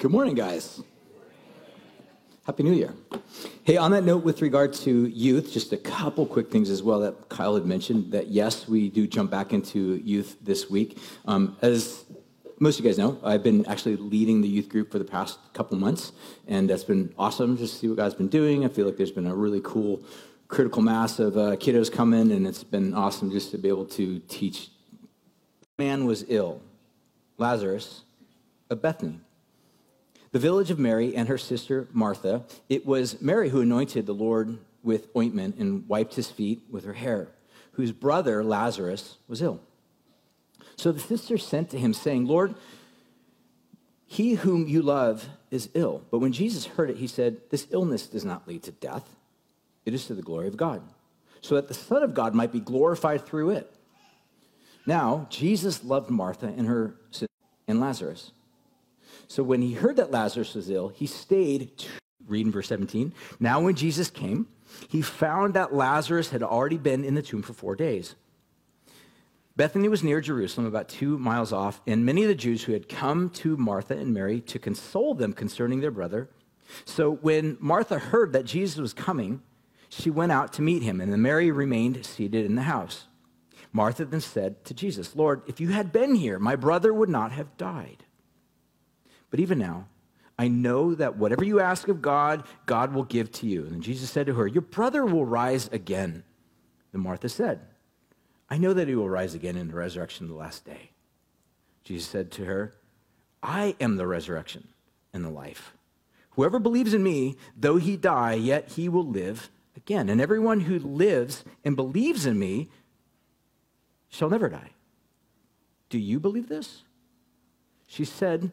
Good morning, guys. Happy New Year. Hey, on that note, with regard to youth, just a couple quick things as well that Kyle had mentioned that yes, we do jump back into youth this week. Um, as most of you guys know, I've been actually leading the youth group for the past couple months, and that's been awesome just to see what God's been doing. I feel like there's been a really cool critical mass of uh, kiddos coming, and it's been awesome just to be able to teach. Man was ill, Lazarus of Bethany the village of Mary and her sister Martha, it was Mary who anointed the Lord with ointment and wiped his feet with her hair, whose brother Lazarus was ill. So the sisters sent to him, saying, Lord, he whom you love is ill. But when Jesus heard it, he said, This illness does not lead to death, it is to the glory of God, so that the Son of God might be glorified through it. Now, Jesus loved Martha and her sister and Lazarus. So when he heard that Lazarus was ill, he stayed, read in verse 17. Now, when Jesus came, he found that Lazarus had already been in the tomb for four days. Bethany was near Jerusalem, about two miles off, and many of the Jews who had come to Martha and Mary to console them concerning their brother. So when Martha heard that Jesus was coming, she went out to meet him, and Mary remained seated in the house. Martha then said to Jesus, Lord, if you had been here, my brother would not have died. But even now, I know that whatever you ask of God, God will give to you. And Jesus said to her, Your brother will rise again. Then Martha said, I know that he will rise again in the resurrection of the last day. Jesus said to her, I am the resurrection and the life. Whoever believes in me, though he die, yet he will live again. And everyone who lives and believes in me shall never die. Do you believe this? She said,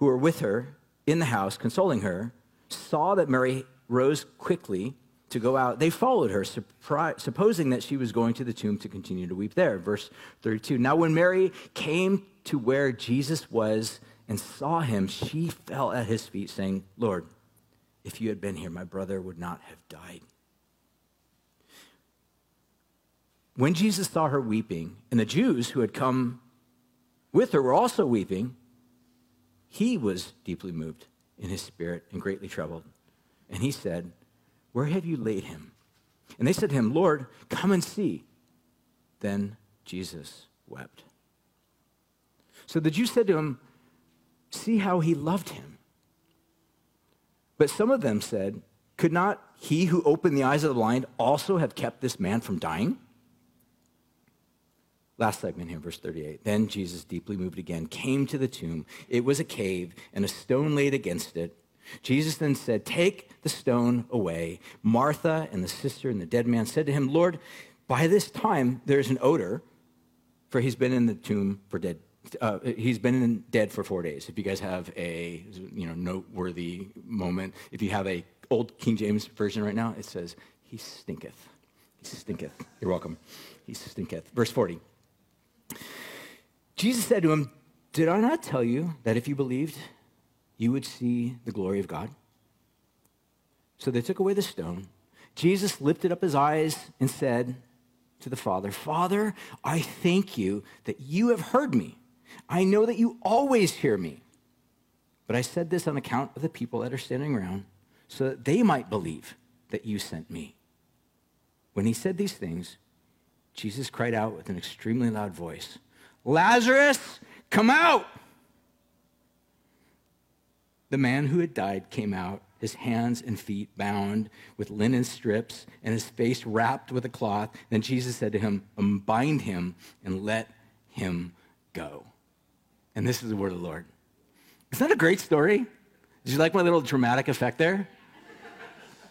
who were with her in the house, consoling her, saw that Mary rose quickly to go out. They followed her, supposing that she was going to the tomb to continue to weep there. Verse 32. Now, when Mary came to where Jesus was and saw him, she fell at his feet, saying, Lord, if you had been here, my brother would not have died. When Jesus saw her weeping, and the Jews who had come with her were also weeping, he was deeply moved in his spirit and greatly troubled. And he said, Where have you laid him? And they said to him, Lord, come and see. Then Jesus wept. So the Jews said to him, See how he loved him. But some of them said, Could not he who opened the eyes of the blind also have kept this man from dying? Last segment here, verse 38. Then Jesus, deeply moved again, came to the tomb. It was a cave, and a stone laid against it. Jesus then said, Take the stone away. Martha and the sister and the dead man said to him, Lord, by this time there's an odor, for he's been in the tomb for dead. Uh, he's been in, dead for four days. If you guys have a you know noteworthy moment, if you have a old King James version right now, it says, "He stinketh." He stinketh. You're welcome. He stinketh. Verse 40. Jesus said to him, Did I not tell you that if you believed, you would see the glory of God? So they took away the stone. Jesus lifted up his eyes and said to the Father, Father, I thank you that you have heard me. I know that you always hear me. But I said this on account of the people that are standing around, so that they might believe that you sent me. When he said these things, Jesus cried out with an extremely loud voice. Lazarus, come out. The man who had died came out, his hands and feet bound with linen strips and his face wrapped with a cloth. Then Jesus said to him, Unbind him and let him go. And this is the word of the Lord. Isn't that a great story? Did you like my little dramatic effect there?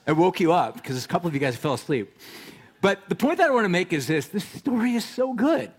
I woke you up because a couple of you guys fell asleep. But the point that I want to make is this this story is so good.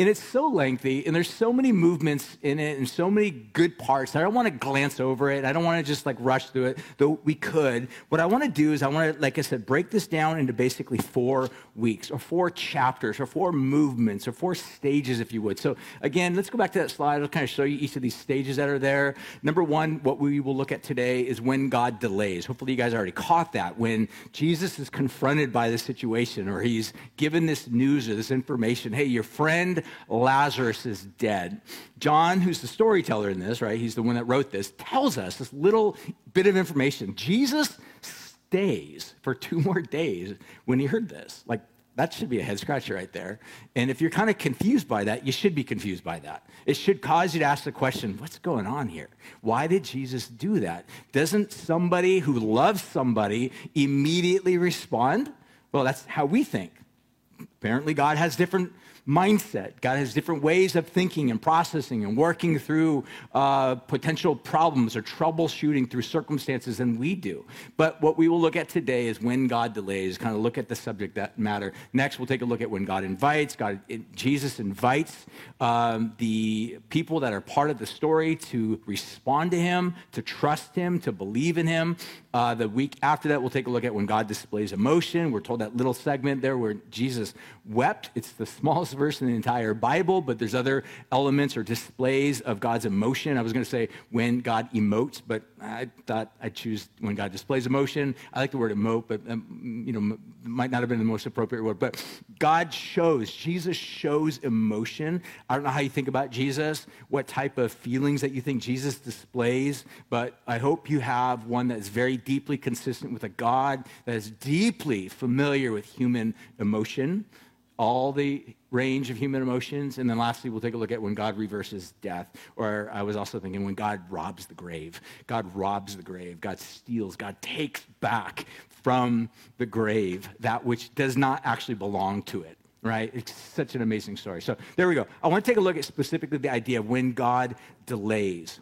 And it's so lengthy, and there's so many movements in it and so many good parts. I don't want to glance over it. I don't want to just like rush through it, though we could. What I want to do is I want to, like I said, break this down into basically four weeks or four chapters or four movements or four stages, if you would. So again, let's go back to that slide. I'll kind of show you each of these stages that are there. Number one, what we will look at today is when God delays. Hopefully, you guys already caught that. When Jesus is confronted by this situation or he's given this news or this information, hey, your friend Lazarus is dead. John, who's the storyteller in this, right? He's the one that wrote this, tells us this little bit of information. Jesus stays for two more days when he heard this. Like, that should be a head scratcher right there. And if you're kind of confused by that, you should be confused by that. It should cause you to ask the question what's going on here? Why did Jesus do that? Doesn't somebody who loves somebody immediately respond? Well, that's how we think. Apparently, God has different mindset. God has different ways of thinking and processing and working through uh, potential problems or troubleshooting through circumstances than we do. But what we will look at today is when God delays, kind of look at the subject that matter. Next, we'll take a look at when God invites. God, it, Jesus invites um, the people that are part of the story to respond to Him, to trust Him, to believe in Him. Uh, the week after that, we'll take a look at when God displays emotion. We're told that little segment there where Jesus wept. It's the smallest verse in the entire Bible, but there's other elements or displays of God's emotion. I was going to say when God emotes, but I thought I'd choose when God displays emotion. I like the word emote, but um, you know, might not have been the most appropriate word. But God shows, Jesus shows emotion. I don't know how you think about Jesus, what type of feelings that you think Jesus displays, but I hope you have one that is very deeply consistent with a God that is deeply familiar with human emotion all the range of human emotions. And then lastly, we'll take a look at when God reverses death. Or I was also thinking when God robs the grave. God robs the grave. God steals. God takes back from the grave that which does not actually belong to it. Right? It's such an amazing story. So there we go. I want to take a look at specifically the idea of when God delays.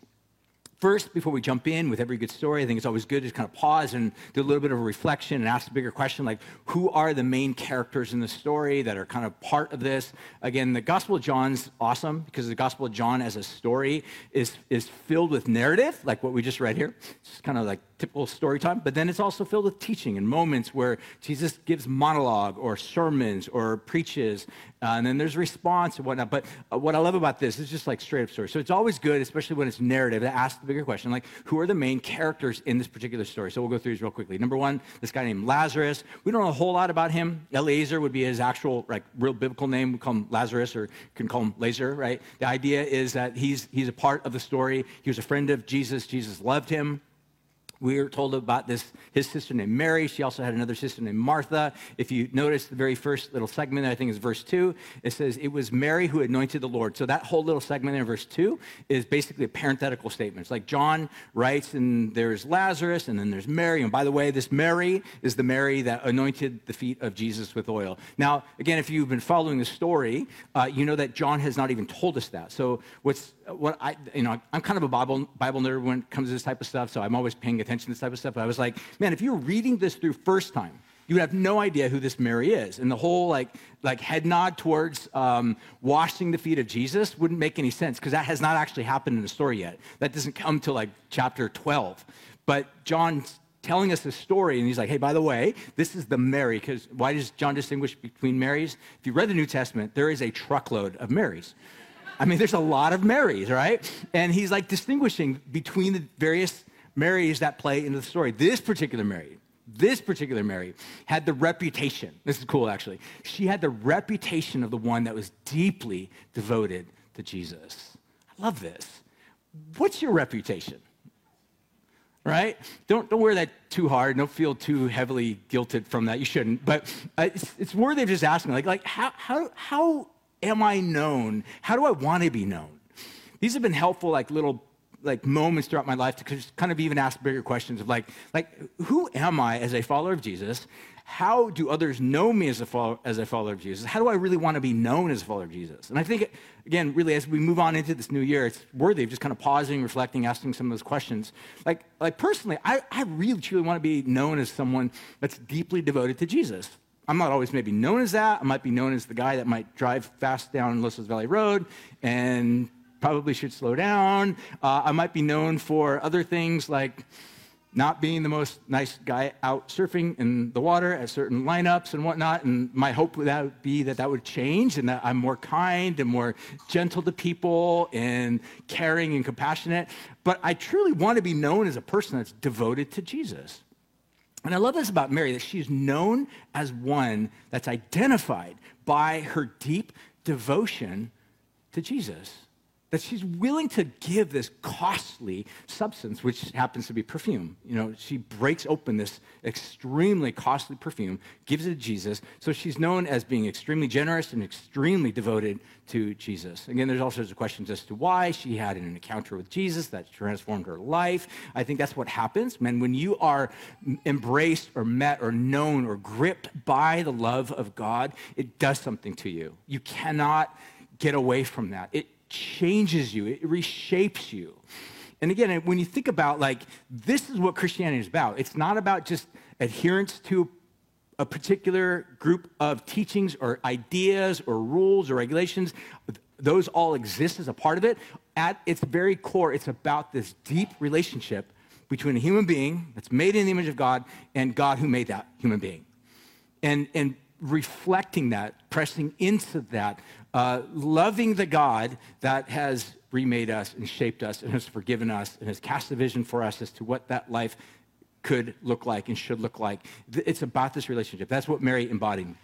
First, before we jump in with every good story, I think it's always good to kind of pause and do a little bit of a reflection and ask a bigger question like, who are the main characters in the story that are kind of part of this? Again, the Gospel of John's awesome because the Gospel of John as a story is, is filled with narrative, like what we just read here. It's kind of like typical story time, but then it's also filled with teaching and moments where Jesus gives monologue or sermons or preaches, uh, and then there's response and whatnot. But uh, what I love about this is just like straight up story. So it's always good, especially when it's narrative, to ask the bigger question, like who are the main characters in this particular story? So we'll go through these real quickly. Number one, this guy named Lazarus. We don't know a whole lot about him. Eliezer would be his actual, like, real biblical name. We call him Lazarus, or you can call him Lazer, right? The idea is that he's he's a part of the story. He was a friend of Jesus. Jesus loved him. We are told about this, his sister named Mary. She also had another sister named Martha. If you notice the very first little segment, I think is verse two, it says, It was Mary who anointed the Lord. So that whole little segment in verse two is basically a parenthetical statement. It's like John writes, and there's Lazarus, and then there's Mary. And by the way, this Mary is the Mary that anointed the feet of Jesus with oil. Now, again, if you've been following the story, uh, you know that John has not even told us that. So what's what I, you know, I'm kind of a Bible, Bible nerd when it comes to this type of stuff, so I'm always paying attention to this type of stuff. But I was like, man, if you're reading this through first time, you would have no idea who this Mary is. And the whole like, like head nod towards um, washing the feet of Jesus wouldn't make any sense because that has not actually happened in the story yet. That doesn't come till like chapter 12. But John's telling us this story, and he's like, hey, by the way, this is the Mary, because why does John distinguish between Marys? If you read the New Testament, there is a truckload of Marys. I mean, there's a lot of Marys, right? And he's like distinguishing between the various Marys that play into the story. This particular Mary, this particular Mary had the reputation, this is cool actually, she had the reputation of the one that was deeply devoted to Jesus. I love this. What's your reputation? Right? Don't, don't wear that too hard. Don't feel too heavily guilted from that. You shouldn't. But uh, it's, it's worthy of just asking, like, like how, how, how am I known? How do I want to be known? These have been helpful, like little like moments throughout my life to kind of even ask bigger questions of like, like who am I as a follower of Jesus? How do others know me as a, follower, as a follower of Jesus? How do I really want to be known as a follower of Jesus? And I think, again, really, as we move on into this new year, it's worthy of just kind of pausing, reflecting, asking some of those questions. Like, like personally, I, I really truly want to be known as someone that's deeply devoted to Jesus. I'm not always maybe known as that. I might be known as the guy that might drive fast down Los Valley Road and probably should slow down. Uh, I might be known for other things like not being the most nice guy out surfing in the water at certain lineups and whatnot. And my hope would, that would be that that would change and that I'm more kind and more gentle to people and caring and compassionate. But I truly want to be known as a person that's devoted to Jesus. And I love this about Mary that she's known as one that's identified by her deep devotion to Jesus that she's willing to give this costly substance, which happens to be perfume. You know, she breaks open this extremely costly perfume, gives it to Jesus. So she's known as being extremely generous and extremely devoted to Jesus. Again, there's all sorts of questions as to why she had an encounter with Jesus that transformed her life. I think that's what happens, man. When you are embraced or met or known or gripped by the love of God, it does something to you. You cannot get away from that. It changes you, it reshapes you. And again, when you think about like, this is what Christianity is about. It's not about just adherence to a particular group of teachings or ideas or rules or regulations. Those all exist as a part of it. At its very core, it's about this deep relationship between a human being that's made in the image of God and God who made that human being. And, and reflecting that, pressing into that, uh, loving the God that has remade us and shaped us and has forgiven us and has cast a vision for us as to what that life could look like and should look like. It's about this relationship. That's what Mary embodied.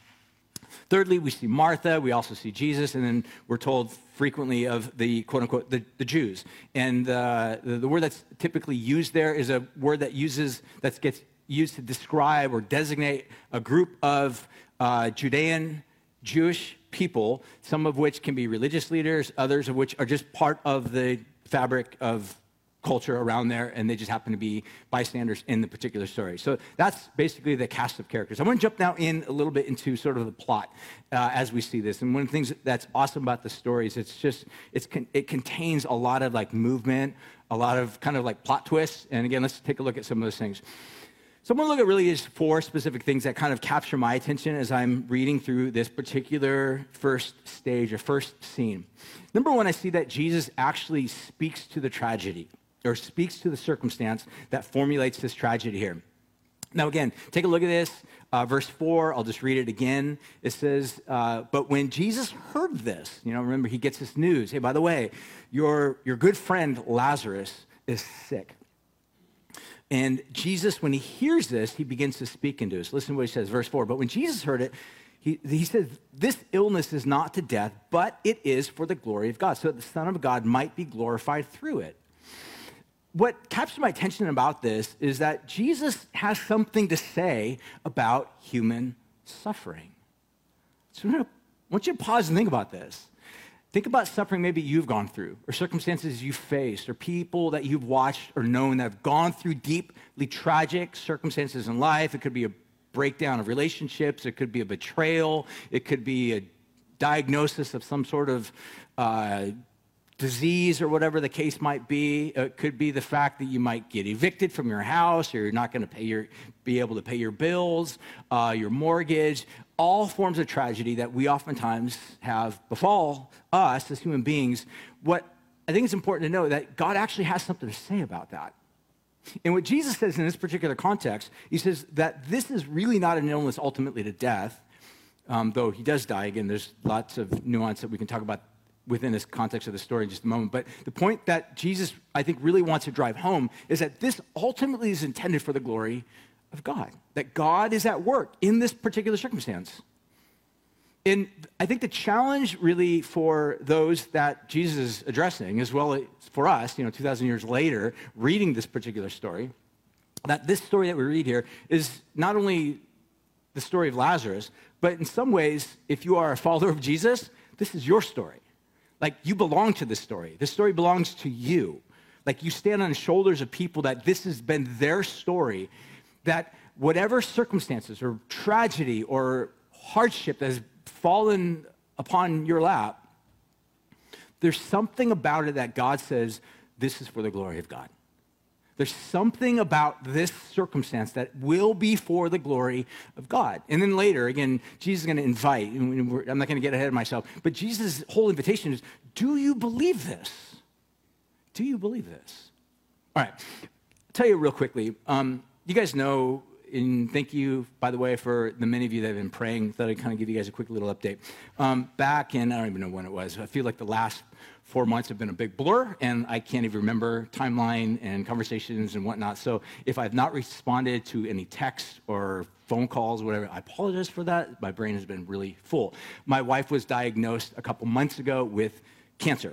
Thirdly, we see Martha, we also see Jesus, and then we're told frequently of the quote unquote the, the Jews. And uh, the, the, word that's typically used there is a word that uses that gets used to describe or designate a group of uh, Judean Jewish people, some of which can be religious leaders, others of which are just part of the fabric of culture around there, and they just happen to be bystanders in the particular story. So that's basically the cast of characters. I want to jump now in a little bit into sort of the plot uh, as we see this. And one of the things that's awesome about the story is it's just it's con- it contains a lot of like movement, a lot of kind of like plot twists. And again, let's take a look at some of those things. So I'm going to look at really just four specific things that kind of capture my attention as I'm reading through this particular first stage or first scene. Number one, I see that Jesus actually speaks to the tragedy or speaks to the circumstance that formulates this tragedy here. Now, again, take a look at this. Uh, verse 4, I'll just read it again. It says, uh, But when Jesus heard this, you know, remember, he gets this news. Hey, by the way, your, your good friend Lazarus is sick. And Jesus, when he hears this, he begins to speak into us. Listen to what he says, verse 4. But when Jesus heard it, he, he says, This illness is not to death, but it is for the glory of God, so that the Son of God might be glorified through it. What captures my attention about this is that Jesus has something to say about human suffering. So I want you to pause and think about this. Think about suffering maybe you've gone through, or circumstances you've faced, or people that you've watched or known that have gone through deeply tragic circumstances in life. It could be a breakdown of relationships, it could be a betrayal, it could be a diagnosis of some sort of uh, disease or whatever the case might be. It could be the fact that you might get evicted from your house, or you're not going to pay your, be able to pay your bills, uh, your mortgage all forms of tragedy that we oftentimes have befall us as human beings, what I think it's important to know that God actually has something to say about that. And what Jesus says in this particular context, he says that this is really not an illness ultimately to death, um, though he does die. Again, there's lots of nuance that we can talk about within this context of the story in just a moment. But the point that Jesus, I think, really wants to drive home is that this ultimately is intended for the glory of God, that God is at work in this particular circumstance. And I think the challenge really for those that Jesus is addressing, as well as for us, you know, 2,000 years later, reading this particular story, that this story that we read here is not only the story of Lazarus, but in some ways, if you are a follower of Jesus, this is your story. Like you belong to this story. This story belongs to you. Like you stand on the shoulders of people that this has been their story that whatever circumstances or tragedy or hardship that has fallen upon your lap, there's something about it that God says, this is for the glory of God. There's something about this circumstance that will be for the glory of God. And then later, again, Jesus is going to invite, I'm not going to get ahead of myself, but Jesus' whole invitation is do you believe this? Do you believe this? All right, I'll tell you real quickly. Um, you guys know, and thank you, by the way, for the many of you that have been praying. Thought I'd kind of give you guys a quick little update. Um, back in, I don't even know when it was, I feel like the last four months have been a big blur, and I can't even remember timeline and conversations and whatnot. So if I've not responded to any texts or phone calls, whatever, I apologize for that. My brain has been really full. My wife was diagnosed a couple months ago with cancer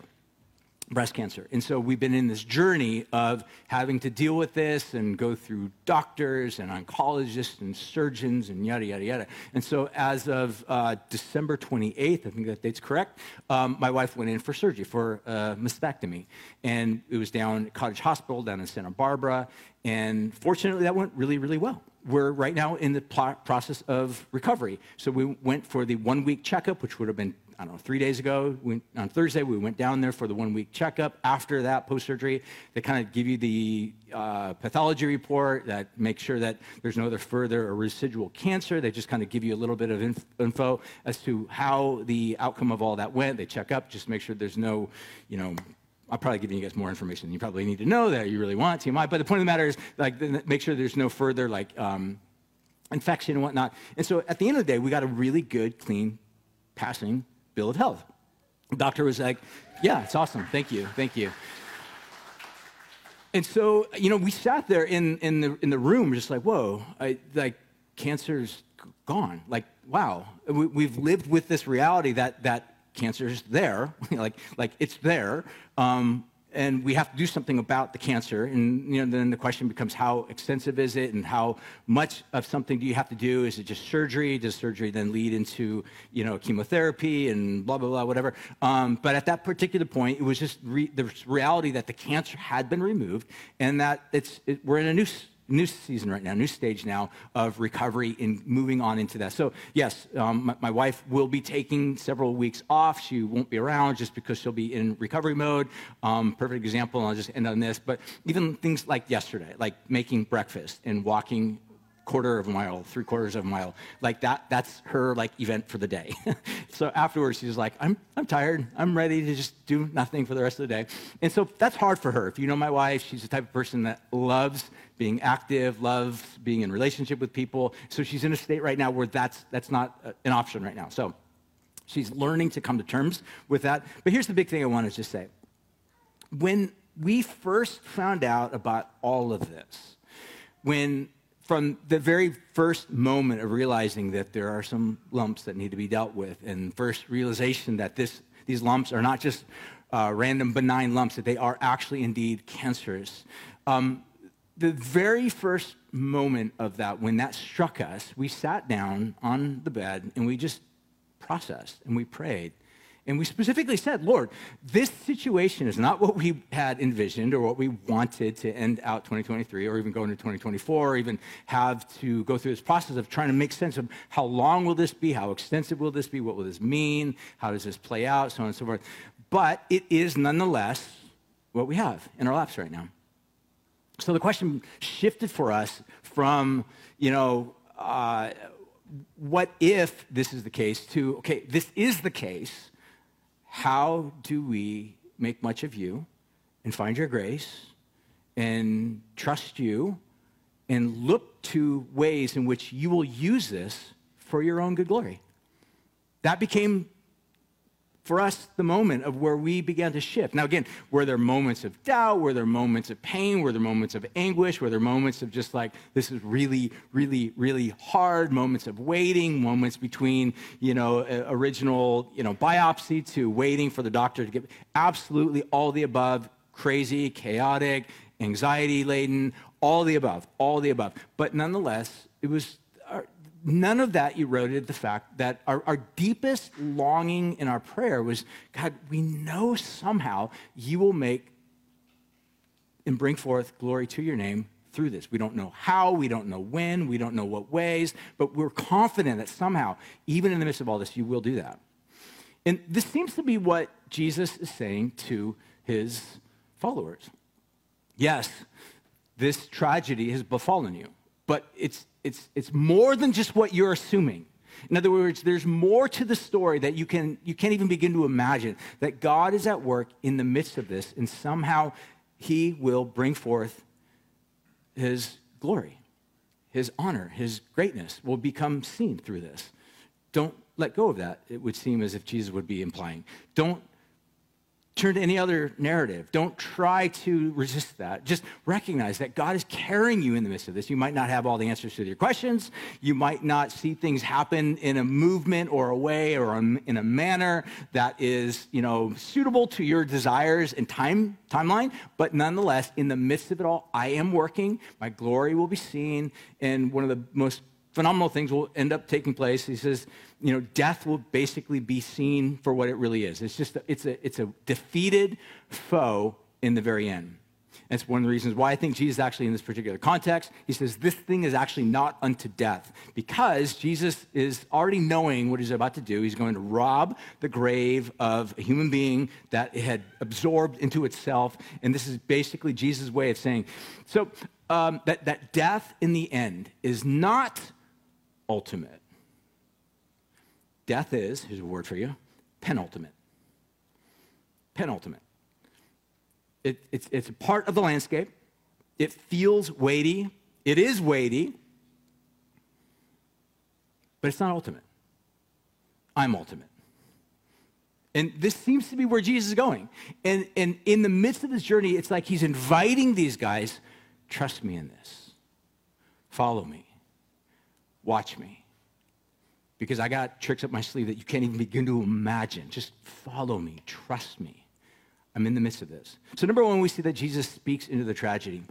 breast cancer. And so we've been in this journey of having to deal with this and go through doctors and oncologists and surgeons and yada, yada, yada. And so as of uh, December 28th, I think that date's correct, um, my wife went in for surgery for a mastectomy. And it was down at Cottage Hospital down in Santa Barbara. And fortunately, that went really, really well. We're right now in the process of recovery. So we went for the one week checkup, which would have been I don't know, three days ago. We, on Thursday, we went down there for the one week checkup. After that, post surgery, they kind of give you the uh, pathology report that makes sure that there's no other further or residual cancer. They just kind of give you a little bit of inf- info as to how the outcome of all that went. They check up, just make sure there's no, you know, I'm probably giving you guys more information than you probably need to know that you really want, TMI. But the point of the matter is, like, make sure there's no further, like, um, infection and whatnot. And so at the end of the day, we got a really good, clean passing bill of health. The doctor was like, Yeah, it's awesome. Thank you. Thank you. And so, you know, we sat there in, in, the, in the room just like, Whoa, I, like, cancer's gone. Like, wow. We, have lived with this reality that, that cancer's there, like, like it's there. Um, and we have to do something about the cancer. And you know, then the question becomes how extensive is it and how much of something do you have to do? Is it just surgery? Does surgery then lead into you know, chemotherapy and blah, blah, blah, whatever? Um, but at that particular point, it was just re- the reality that the cancer had been removed and that it's, it, we're in a new new season right now, new stage now of recovery and moving on into that. So, yes, um, my, my, wife will be taking several weeks off. She won't be around just because she'll be in recovery mode. Um, perfect example, and I'll just end on this. But even things like yesterday, like making breakfast and walking quarter of a mile, three quarters of a mile. Like that, that's her like event for the day. so afterwards, she's like, I'm, I'm tired. I'm ready to just do nothing for the rest of the day. And so that's hard for her. If you know my wife, she's the type of person that loves being active, loves being in relationship with people. So she's in a state right now where that's, that's not uh, an option right now. So she's learning to come to terms with that. But here's the big thing I want to just say. When we first found out about all of this, when from the very first moment of realizing that there are some lumps that need to be dealt with, and first realization that this, these lumps are not just uh, random benign lumps, that they are actually indeed cancerous. Um, the very first moment of that, when that struck us, we sat down on the bed and we just processed and we prayed. And we specifically said, Lord, this situation is not what we had envisioned or what we wanted to end out 2023 or even go into 2024 or even have to go through this process of trying to make sense of how long will this be? How extensive will this be? What will this mean? How does this play out? So on and so forth. But it is nonetheless what we have in our laps right now. So the question shifted for us from, you know, uh, what if this is the case to, okay, this is the case how do we make much of you and find your grace and trust you and look to ways in which you will use this for your own good glory? That became for us the moment of where we began to shift. Now, again, were there moments of doubt? Were there moments of pain? Were there moments of anguish? Were there moments of just like, this is really, really, really hard? Moments of waiting, moments between, you know, original, you know, biopsy to waiting for the doctor to get absolutely all the above, crazy, chaotic, anxiety laden, all the above, all the above. But nonetheless, it was none of that eroded the fact that our, our, deepest longing in our prayer was God, we know somehow you will make and bring forth glory to your name through this. We don't know how, we don't know when, we don't know what ways, but we're confident that somehow, even in the midst of all this, you will do that. And this seems to be what Jesus is saying to his followers. Yes, this tragedy has befallen you. But it's, it's, it's more than just what you're assuming. In other words, there's more to the story that you, can, you can't even begin to imagine. That God is at work in the midst of this, and somehow He will bring forth His glory, His honor, His greatness will become seen through this. Don't let go of that, it would seem as if Jesus would be implying. Don't turn to any other narrative. Don't try to resist that. Just recognize that God is carrying you in the midst of this. You might not have all the answers to your questions. You might not see things happen in a movement or a way or in a manner that is, you know, suitable to your desires and time timeline. But nonetheless, in the midst of it all, I am working. My glory will be seen. And one of the most phenomenal things will end up taking place. He says, you know, death will basically be seen for what it really is. It's just, a, it's a, it's a defeated foe in the very end. That's one of the reasons why I think Jesus actually in this particular context, he says this thing is actually not unto death because Jesus is already knowing what he's about to do. He's going to rob the grave of a human being that it had absorbed into itself. And this is basically Jesus' way of saying, so um, that, that death in the end is not ultimate. Death is, here's a word for you, penultimate. Penultimate. It, it's, it's a part of the landscape. It feels weighty. It is weighty. But it's not ultimate. I'm ultimate. And this seems to be where Jesus is going. And, and in the midst of this journey, it's like he's inviting these guys trust me in this, follow me. Watch me. Because I got tricks up my sleeve that you can't even begin to imagine. Just follow me, trust me. I'm in the midst of this. So, number one, we see that Jesus speaks into the tragedy.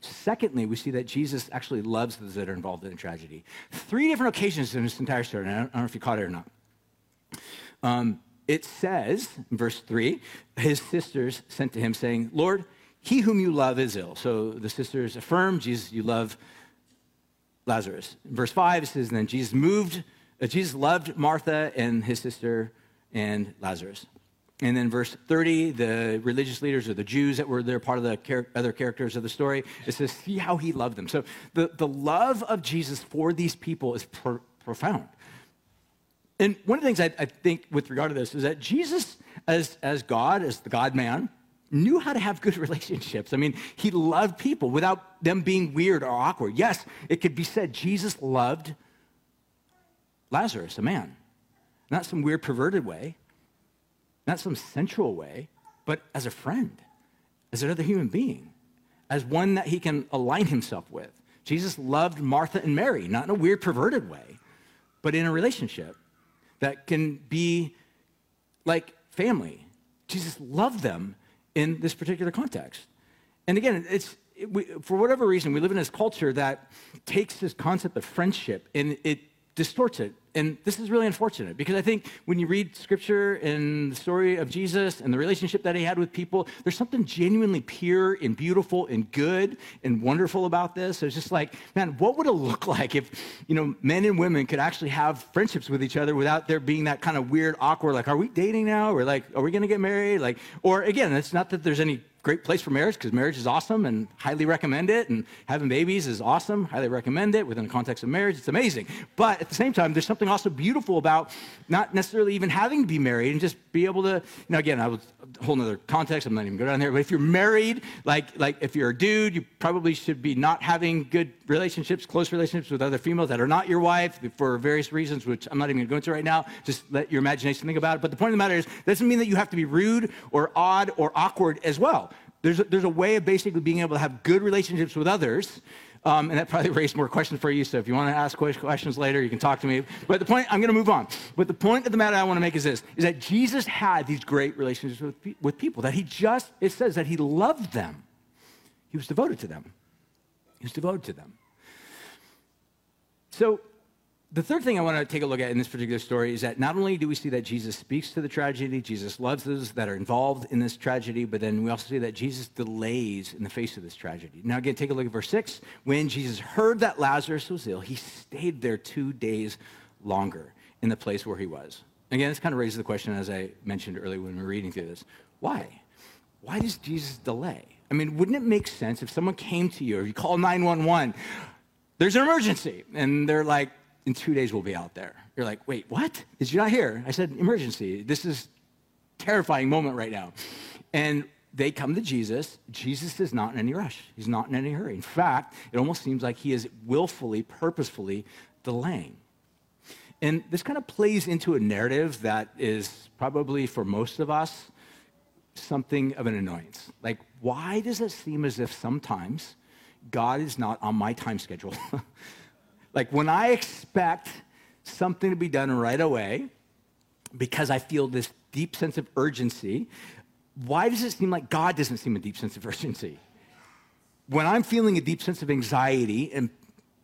Secondly, we see that Jesus actually loves those that are involved in the tragedy. Three different occasions in this entire story, and I don't know if you caught it or not. Um, it says, in verse 3, his sisters sent to him saying, Lord, he whom you love is ill. So the sisters affirm, Jesus, you love Lazarus. Verse 5, it says, then Jesus moved, uh, Jesus loved Martha and his sister and Lazarus. And then verse 30, the religious leaders or the Jews that were there, part of the char- other characters of the story, it says, see how he loved them. So the, the love of Jesus for these people is pro- profound. And one of the things I, I, think with regard to this is that Jesus, as, as God, as the God man, knew how to have good relationships. I mean, he loved people without them being weird or awkward. Yes, it could be said Jesus loved Lazarus, a man. Not some weird perverted way, not some sensual way, but as a friend, as another human being, as one that he can align himself with. Jesus loved Martha and Mary, not in a weird perverted way, but in a relationship that can be like family. Jesus loved them in this particular context. And again, it's it, we, for whatever reason, we live in this culture that takes this concept of friendship and it distorts it. And this is really unfortunate because I think when you read scripture and the story of Jesus and the relationship that he had with people, there's something genuinely pure and beautiful and good and wonderful about this. It's just like, man, what would it look like if, you know, men and women could actually have friendships with each other without there being that kind of weird, awkward, like, are we dating now? Or like, are we going to get married? Like, or again, it's not that there's any great place for marriage because marriage is awesome and highly recommend it. And having babies is awesome, highly recommend it within the context of marriage. It's amazing. But at the same time, there's something also beautiful about not necessarily even having to be married and just be able to, know, again, I was a whole other context. I'm not even going down there. But if you're married, like, like if you're a dude, you probably should be not having good relationships, close relationships with other females that are not your wife for various reasons, which I'm not even going to go into right now. Just let your imagination think about it. But the point of the matter is, doesn't mean that you have to be rude or odd or awkward as well. There's a, there's a way of basically being able to have good relationships with others. Um, and that probably raised more questions for you. So if you want to ask questions later, you can talk to me. But the point, I'm going to move on. But the point of the matter I want to make is this, is that Jesus had these great relationships with, with people, that he just, it says that he loved them. He was devoted to them. He was devoted to them. So the third thing I want to take a look at in this particular story is that not only do we see that Jesus speaks to the tragedy, Jesus loves those that are involved in this tragedy, but then we also see that Jesus delays in the face of this tragedy. Now, again, take a look at verse 6. When Jesus heard that Lazarus was ill, he stayed there two days longer in the place where he was. Again, this kind of raises the question, as I mentioned earlier when we were reading through this why? Why does Jesus delay? I mean, wouldn't it make sense if someone came to you or you call 911, there's an emergency, and they're like, in two days we'll be out there. You're like, wait, what? Did you not hear? I said, emergency. This is terrifying moment right now. And they come to Jesus. Jesus is not in any rush. He's not in any hurry. In fact, it almost seems like he is willfully, purposefully delaying. And this kind of plays into a narrative that is probably for most of us something of an annoyance. Like, why does it seem as if sometimes God is not on my time schedule? like, when I expect something to be done right away because I feel this deep sense of urgency, why does it seem like God doesn't seem a deep sense of urgency? When I'm feeling a deep sense of anxiety and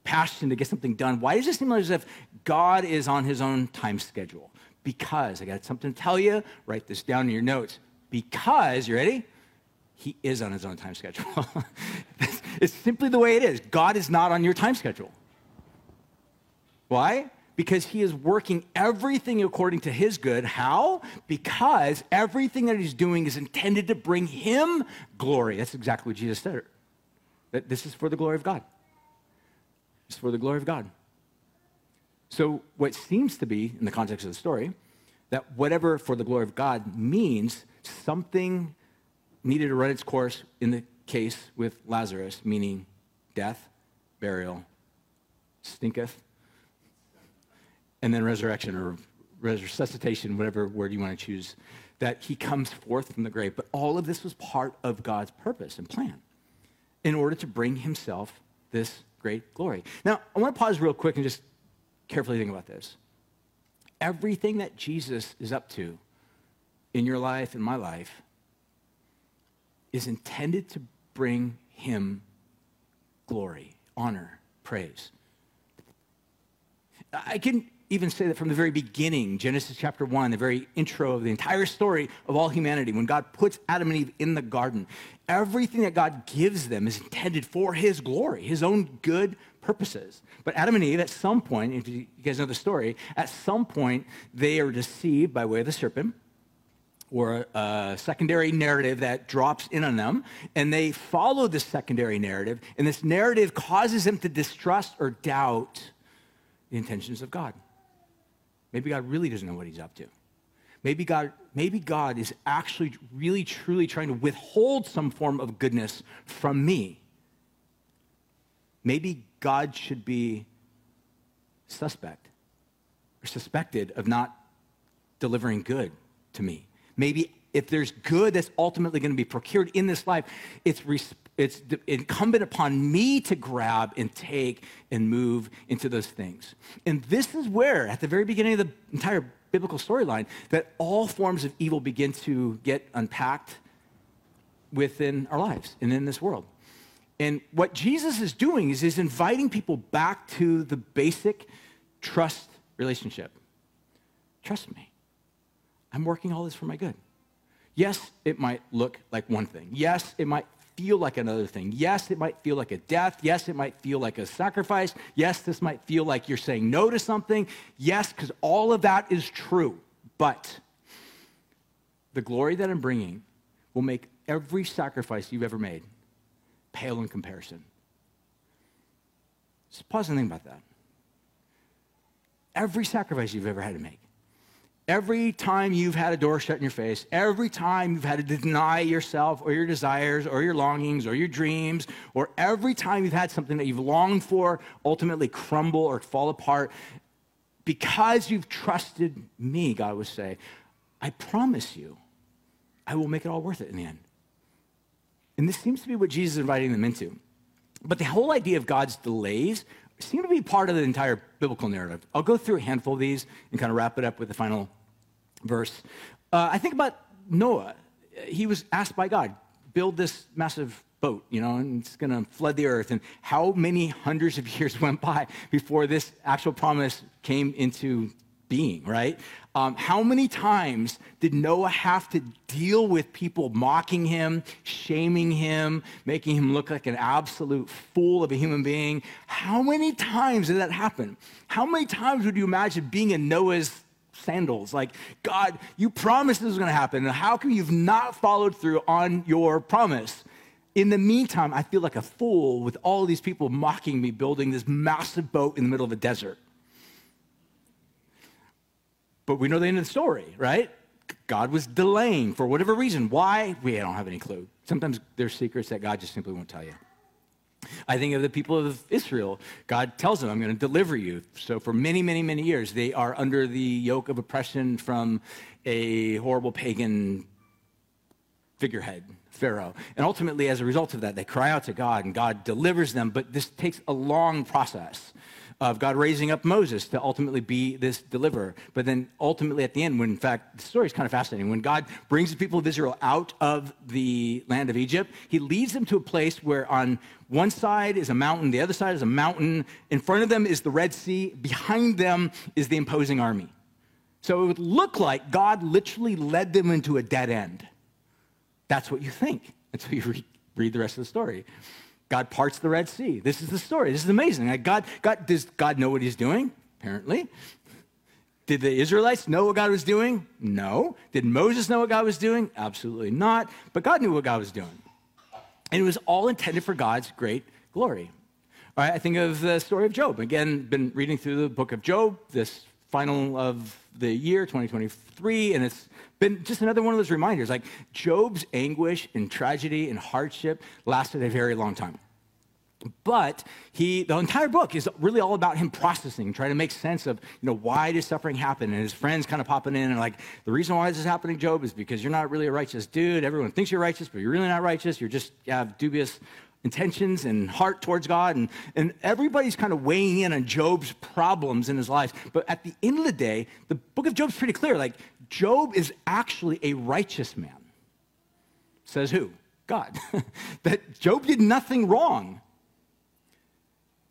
passion to get something done, why does it seem like as if God is on his own time schedule? Because, I got something to tell you, write this down in your notes. Because, you ready? He is on his own time schedule. it's simply the way it is. God is not on your time schedule. Why? because he is working everything according to his good. How? Because everything that he's doing is intended to bring him glory. That's exactly what Jesus said. That this is for the glory of God. It's for the glory of God. So, what seems to be, in the context of the story, that whatever for the glory of God means something needed to run its course in the case with Lazarus, meaning death, burial, stinketh, and then resurrection or resuscitation, whatever word you want to choose, that he comes forth from the grave. But all of this was part of God's purpose and plan in order to bring himself this great glory. Now, I want to pause real quick and just carefully think about this. Everything that Jesus is up to in your life and my life is intended to bring him glory, honor, praise. I can even say that from the very beginning, Genesis chapter 1, the very intro of the entire story of all humanity, when God puts Adam and Eve in the garden, everything that God gives them is intended for his glory, his own good purposes. But Adam and Eve, at some point, if you guys know the story, at some point, they are deceived by way of the serpent or a, secondary narrative that drops in on them, and they follow this secondary narrative, and this narrative causes them to distrust or doubt the intentions of God. Maybe God really doesn't know what he's up to. Maybe God, maybe God is actually really, truly trying to withhold some form of goodness from me. Maybe God should be suspect or suspected of not delivering good to me. Maybe if there's good that's ultimately going to be procured in this life, it's, it's incumbent upon me to grab and take and move into those things. And this is where, at the very beginning of the entire biblical storyline, that all forms of evil begin to get unpacked within our lives and in this world. And what Jesus is doing is he's inviting people back to the basic trust relationship. Trust me. I'm working all this for my good. Yes, it might look like one thing. Yes, it might feel like another thing. Yes, it might feel like a death. Yes, it might feel like a sacrifice. Yes, this might feel like you're saying no to something. Yes, because all of that is true. But the glory that I'm bringing will make every sacrifice you've ever made pale in comparison. Just pause and think about that. Every sacrifice you've ever had to make Every time you've had a door shut in your face, every time you've had to deny yourself or your desires or your longings or your dreams, or every time you've had something that you've longed for ultimately crumble or fall apart, because you've trusted me, God would say, I promise you, I will make it all worth it in the end. And this seems to be what Jesus is inviting them into. But the whole idea of God's delays seem to be part of the entire biblical narrative. I'll go through a handful of these and kind of wrap it up with the final verse. Uh, I think about Noah. He was asked by God, build this massive boat, you know, and it's going to flood the earth. And how many hundreds of years went by before this actual promise came into being, right? Um, how many times did Noah have to deal with people mocking him, shaming him, making him look like an absolute fool of a human being? How many times did that happen? How many times would you imagine being in Noah's sandals. Like, God, you promised this was going to happen. And how come you've not followed through on your promise? In the meantime, I feel like a fool with all these people mocking me building this massive boat in the middle of a desert. But we know the end of the story, right? God was delaying for whatever reason. Why? We don't have any clue. Sometimes there's secrets that God just simply won't tell you. I think of the people of Israel. God tells them, I'm going to deliver you. So, for many, many, many years, they are under the yoke of oppression from a horrible pagan figurehead, Pharaoh. And ultimately, as a result of that, they cry out to God, and God delivers them. But this takes a long process of God raising up Moses to ultimately be this deliverer. But then ultimately at the end, when in fact, the story is kind of fascinating. When God brings the people of Israel out of the land of Egypt, he leads them to a place where on one side is a mountain, the other side is a mountain. In front of them is the Red Sea, behind them is the imposing army. So it would look like God literally led them into a dead end. That's what you think until you read, the rest of the story. God parts the Red Sea. This is the story. This is amazing. God, God, does God know what he's doing? Apparently. Did the Israelites know what God was doing? No. Did Moses know what God was doing? Absolutely not. But God knew what God was doing. And it was all intended for God's great glory. All right, I think of the story of Job. Again, been reading through the book of Job, this final of the year, 2023, and it's been just another one of those reminders. Like Job's anguish and tragedy and hardship lasted a very long time. But he, the entire book is really all about him processing, trying to make sense of, you know, why does suffering happen? And his friends kind of popping in and like, the reason why this is happening, Job, is because you're not really a righteous dude. Everyone thinks you're righteous, but you're really not righteous. You're just you have dubious intentions and heart towards God. And, and everybody's kind of weighing in on Job's problems in his life. But at the end of the day, the book of Job's pretty clear. Like, Job is actually a righteous man. Says who? God. that Job did nothing wrong.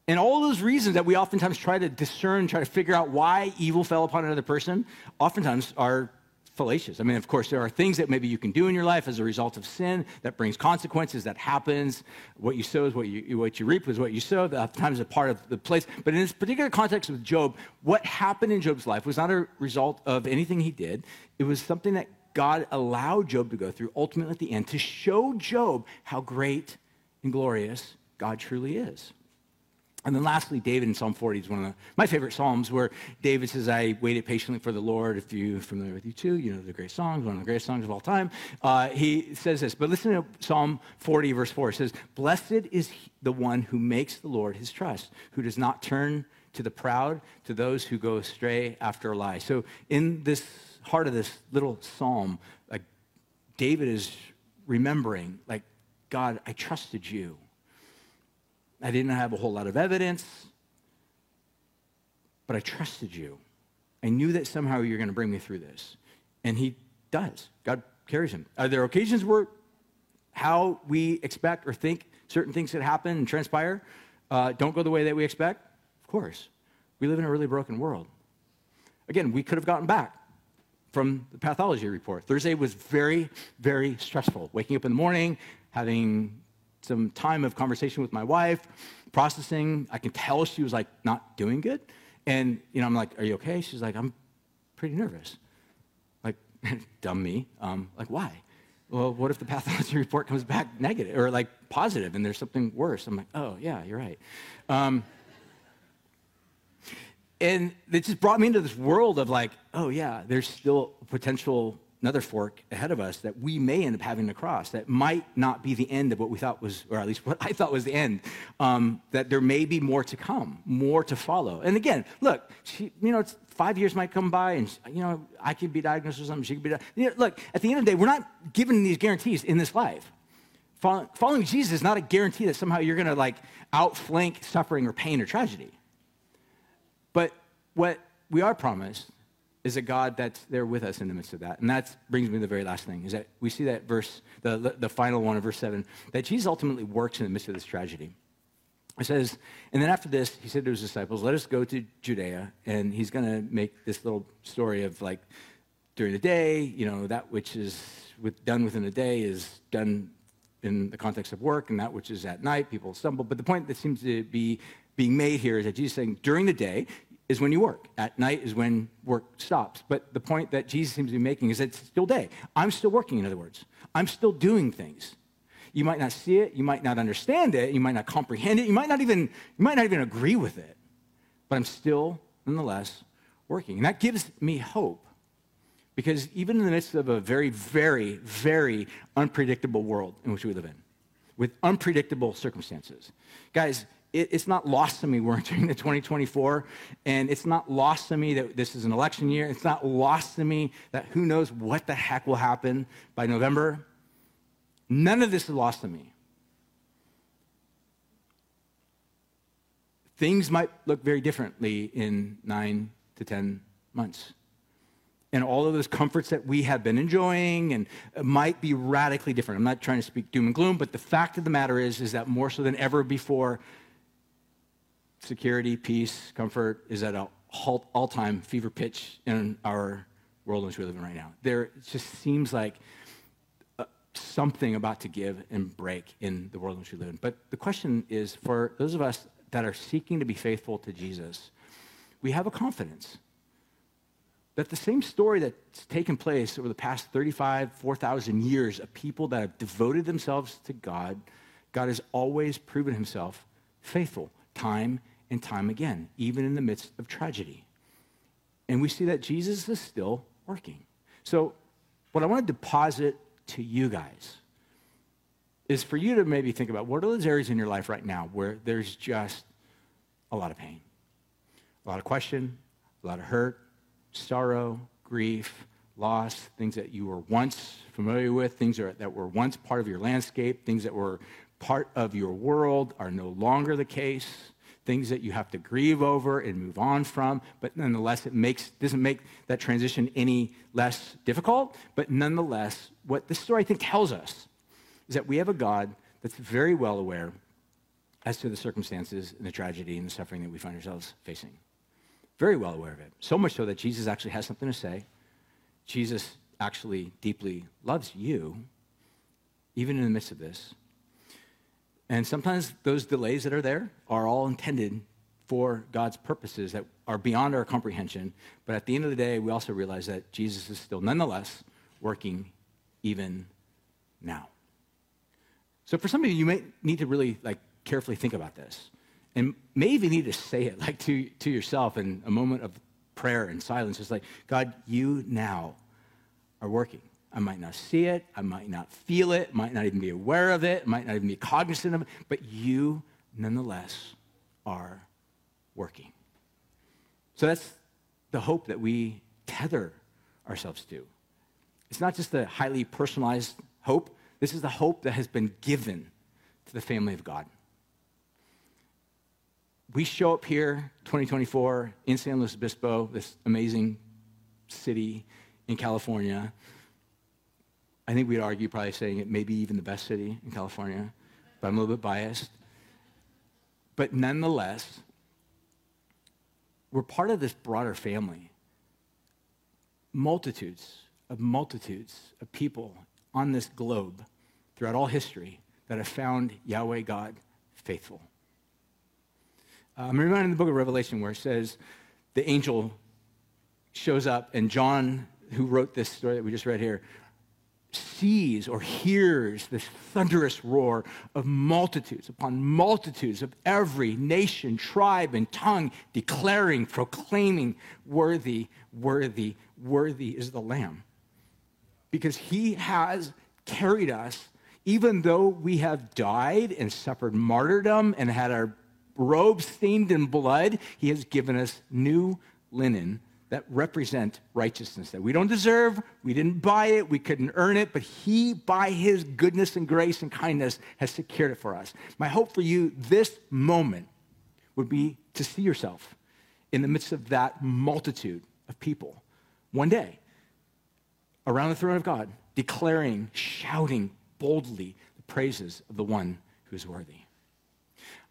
And all those reasons that we oftentimes try to discern, try to figure out why evil fell upon another person, oftentimes are fallacious. I mean, of course, there are things that maybe you can do in your life as a result of sin that brings consequences, that happens. What you sow is what you, what you reap is what you sow. That times a part of the place. But in this particular context with Job, what happened in Job's life was not a result of anything he did. It was something that God allowed Job to go through ultimately at the end to show Job how great and glorious God truly is. And then lastly, David in Psalm 40 is one of my favorite Psalms where David says, I waited patiently for the Lord. If you're familiar with U2, you know the great songs, one of the greatest songs of all time. Uh, he says this, but listen to Psalm 40, verse 4. It says, Blessed is the one who makes the Lord his trust, who does not turn to the proud, to those who go astray after a lie. So in this heart of this little psalm, like David is remembering, like, God, I trusted you. I didn't have a whole lot of evidence, but I trusted you. I knew that somehow you're going to bring me through this. And he does. God carries him. Are there occasions where how we expect or think certain things that happen and transpire uh, don't go the way that we expect? Of course. We live in a really broken world. Again, we could have gotten back from the pathology report. Thursday was very, very stressful. Waking up in the morning, having some time of conversation with my wife, processing. I can tell she was like not doing good. And, you know, I'm like, are you okay? She's like, I'm pretty nervous. Like, dumb me. Um, like, why? Well, what if the pathology report comes back negative or like positive and there's something worse? I'm like, oh, yeah, you're right. Um, and it just brought me into this world of like, oh, yeah, there's still potential another fork ahead of us that we may end up having to cross that might not be the end of what we thought was, or at least what I thought was the end, um, that there may be more to come, more to follow. And again, look, she, you know, five years might come by and, you know, I could be diagnosed with something, she could be, you know, look, at the end of the day, we're not given these guarantees in this life. Following Jesus is not a guarantee that somehow you're going to like outflank suffering or pain or tragedy. But what we are promised is a God that's there with us in the midst of that. And that brings me to the very last thing, is that we see that verse, the, the final one of verse 7, that Jesus ultimately works in the midst of this tragedy. It says, and then after this, he said to his disciples, let us go to Judea. And he's going to make this little story of like, during the day, you know, that which is with, done within a day is done in the context of work, and that which is at night, people stumble. But the point that seems to be being made here is that Jesus is saying, during the day, is when you work. At night is when work stops. But the point that Jesus seems to be making is that it's still day. I'm still working, in other words. I'm still doing things. You might not see it, you might not understand it, you might not comprehend it, you might not even, you might not even agree with it. But I'm still, nonetheless, working. And that gives me hope. Because even in the midst of a very, very, very unpredictable world in which we live in, with unpredictable circumstances, guys, it, it's not lost to me we're entering the 2024, and it's not lost to me that this is an election year. It's not lost to me that who knows what the heck will happen by November. None of this is lost to me. Things might look very differently in nine to 10 months. And all of those comforts that we have been enjoying and might be radically different. I'm not trying to speak doom and gloom, but the fact of the matter is, is that more so than ever before, security, peace, comfort is at an all time fever pitch in our world in which we live in right now. There just seems like uh, something about to give and break in the world in which we live in. But the question is for those of us that are seeking to be faithful to Jesus, we have a confidence that the same story that's taken place over the past 35, 4,000 years of people that have devoted themselves to God, God has always proven himself faithful time and time again, even in the midst of tragedy. And we see that Jesus is still working. So, what I want to deposit to you guys is for you to maybe think about what are those areas in your life right now where there's just a lot of pain, a lot of question, a lot of hurt, sorrow, grief, loss, things that you were once familiar with, things that were once part of your landscape, things that were part of your world are no longer the case things that you have to grieve over and move on from, but nonetheless, it makes, doesn't make that transition any less difficult. But nonetheless, what this story, I think, tells us is that we have a God that's very well aware as to the circumstances and the tragedy and the suffering that we find ourselves facing. Very well aware of it. So much so that Jesus actually has something to say. Jesus actually deeply loves you, even in the midst of this. And sometimes those delays that are there are all intended for God's purposes that are beyond our comprehension. But at the end of the day, we also realize that Jesus is still nonetheless working even now. So for some of you, you may need to really like carefully think about this. And may even need to say it like to, to yourself in a moment of prayer and silence. It's like, God, you now are working. I might not see it. I might not feel it. Might not even be aware of it. Might not even be cognizant of it. But you, nonetheless, are working. So that's the hope that we tether ourselves to. It's not just a highly personalized hope. This is the hope that has been given to the family of God. We show up here, 2024, in San Luis Obispo, this amazing city in California I think we'd argue probably saying it may be even the best city in California, but I'm a little bit biased. But nonetheless, we're part of this broader family. Multitudes of multitudes of people on this globe throughout all history that have found Yahweh God faithful. Uh, I'm reminded in the book of Revelation where it says the angel shows up, and John, who wrote this story that we just read here, sees or hears this thunderous roar of multitudes upon multitudes of every nation, tribe, and tongue declaring, proclaiming, Worthy, worthy, worthy is the Lamb. Because he has carried us, even though we have died and suffered martyrdom and had our robes stained in blood, he has given us new linen that represent righteousness that we don't deserve, we didn't buy it, we couldn't earn it, but He, by His goodness and grace and kindness, has secured it for us. My hope for you this moment would be to see yourself in the midst of that multitude of people one day around the throne of God, declaring, shouting boldly the praises of the one who is worthy.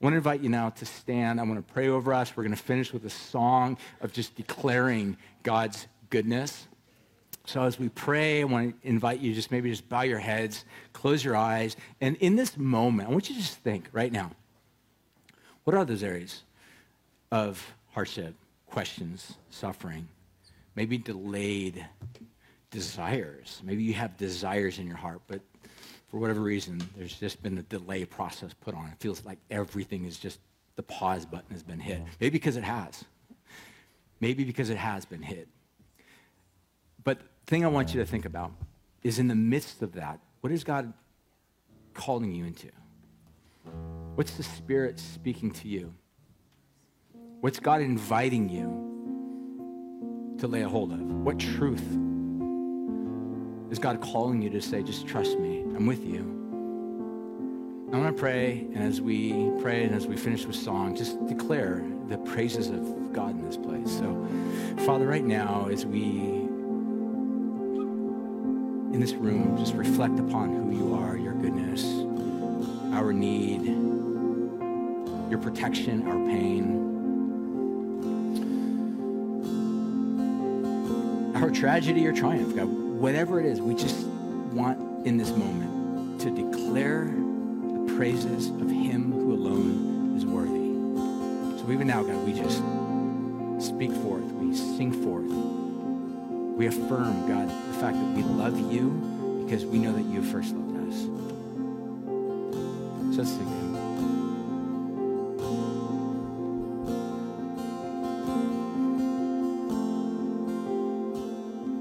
I want to invite you now to stand. I want to pray over us. We're going to finish with a song of just declaring God's goodness. So as we pray, I want to invite you just maybe just bow your heads, close your eyes, and in this moment, I want you to just think right now, what are those areas of hardship, questions, suffering, maybe delayed desires? Maybe you have desires in your heart, but for whatever reason, there's just been a delay process put on. It feels like everything is just the pause button has been hit. Maybe because it has. Maybe because it has been hit. But the thing I want you to think about is in the midst of that, what is God calling you into? What's the Spirit speaking to you? What's God inviting you to lay a hold of? What truth is God calling you to say, just trust me, I'm with you? I want to pray, and as we pray and as we finish with song, just declare the praises of God in this place. So, Father, right now, as we in this room just reflect upon who you are, your goodness, our need, your protection, our pain, our tragedy or triumph, God, whatever it is, we just want in this moment to declare the praises of Him who alone is worthy. So even now, God, we just speak forth, we sing forth, we affirm, God, the fact that we love you because we know that you first loved us. So let's sing.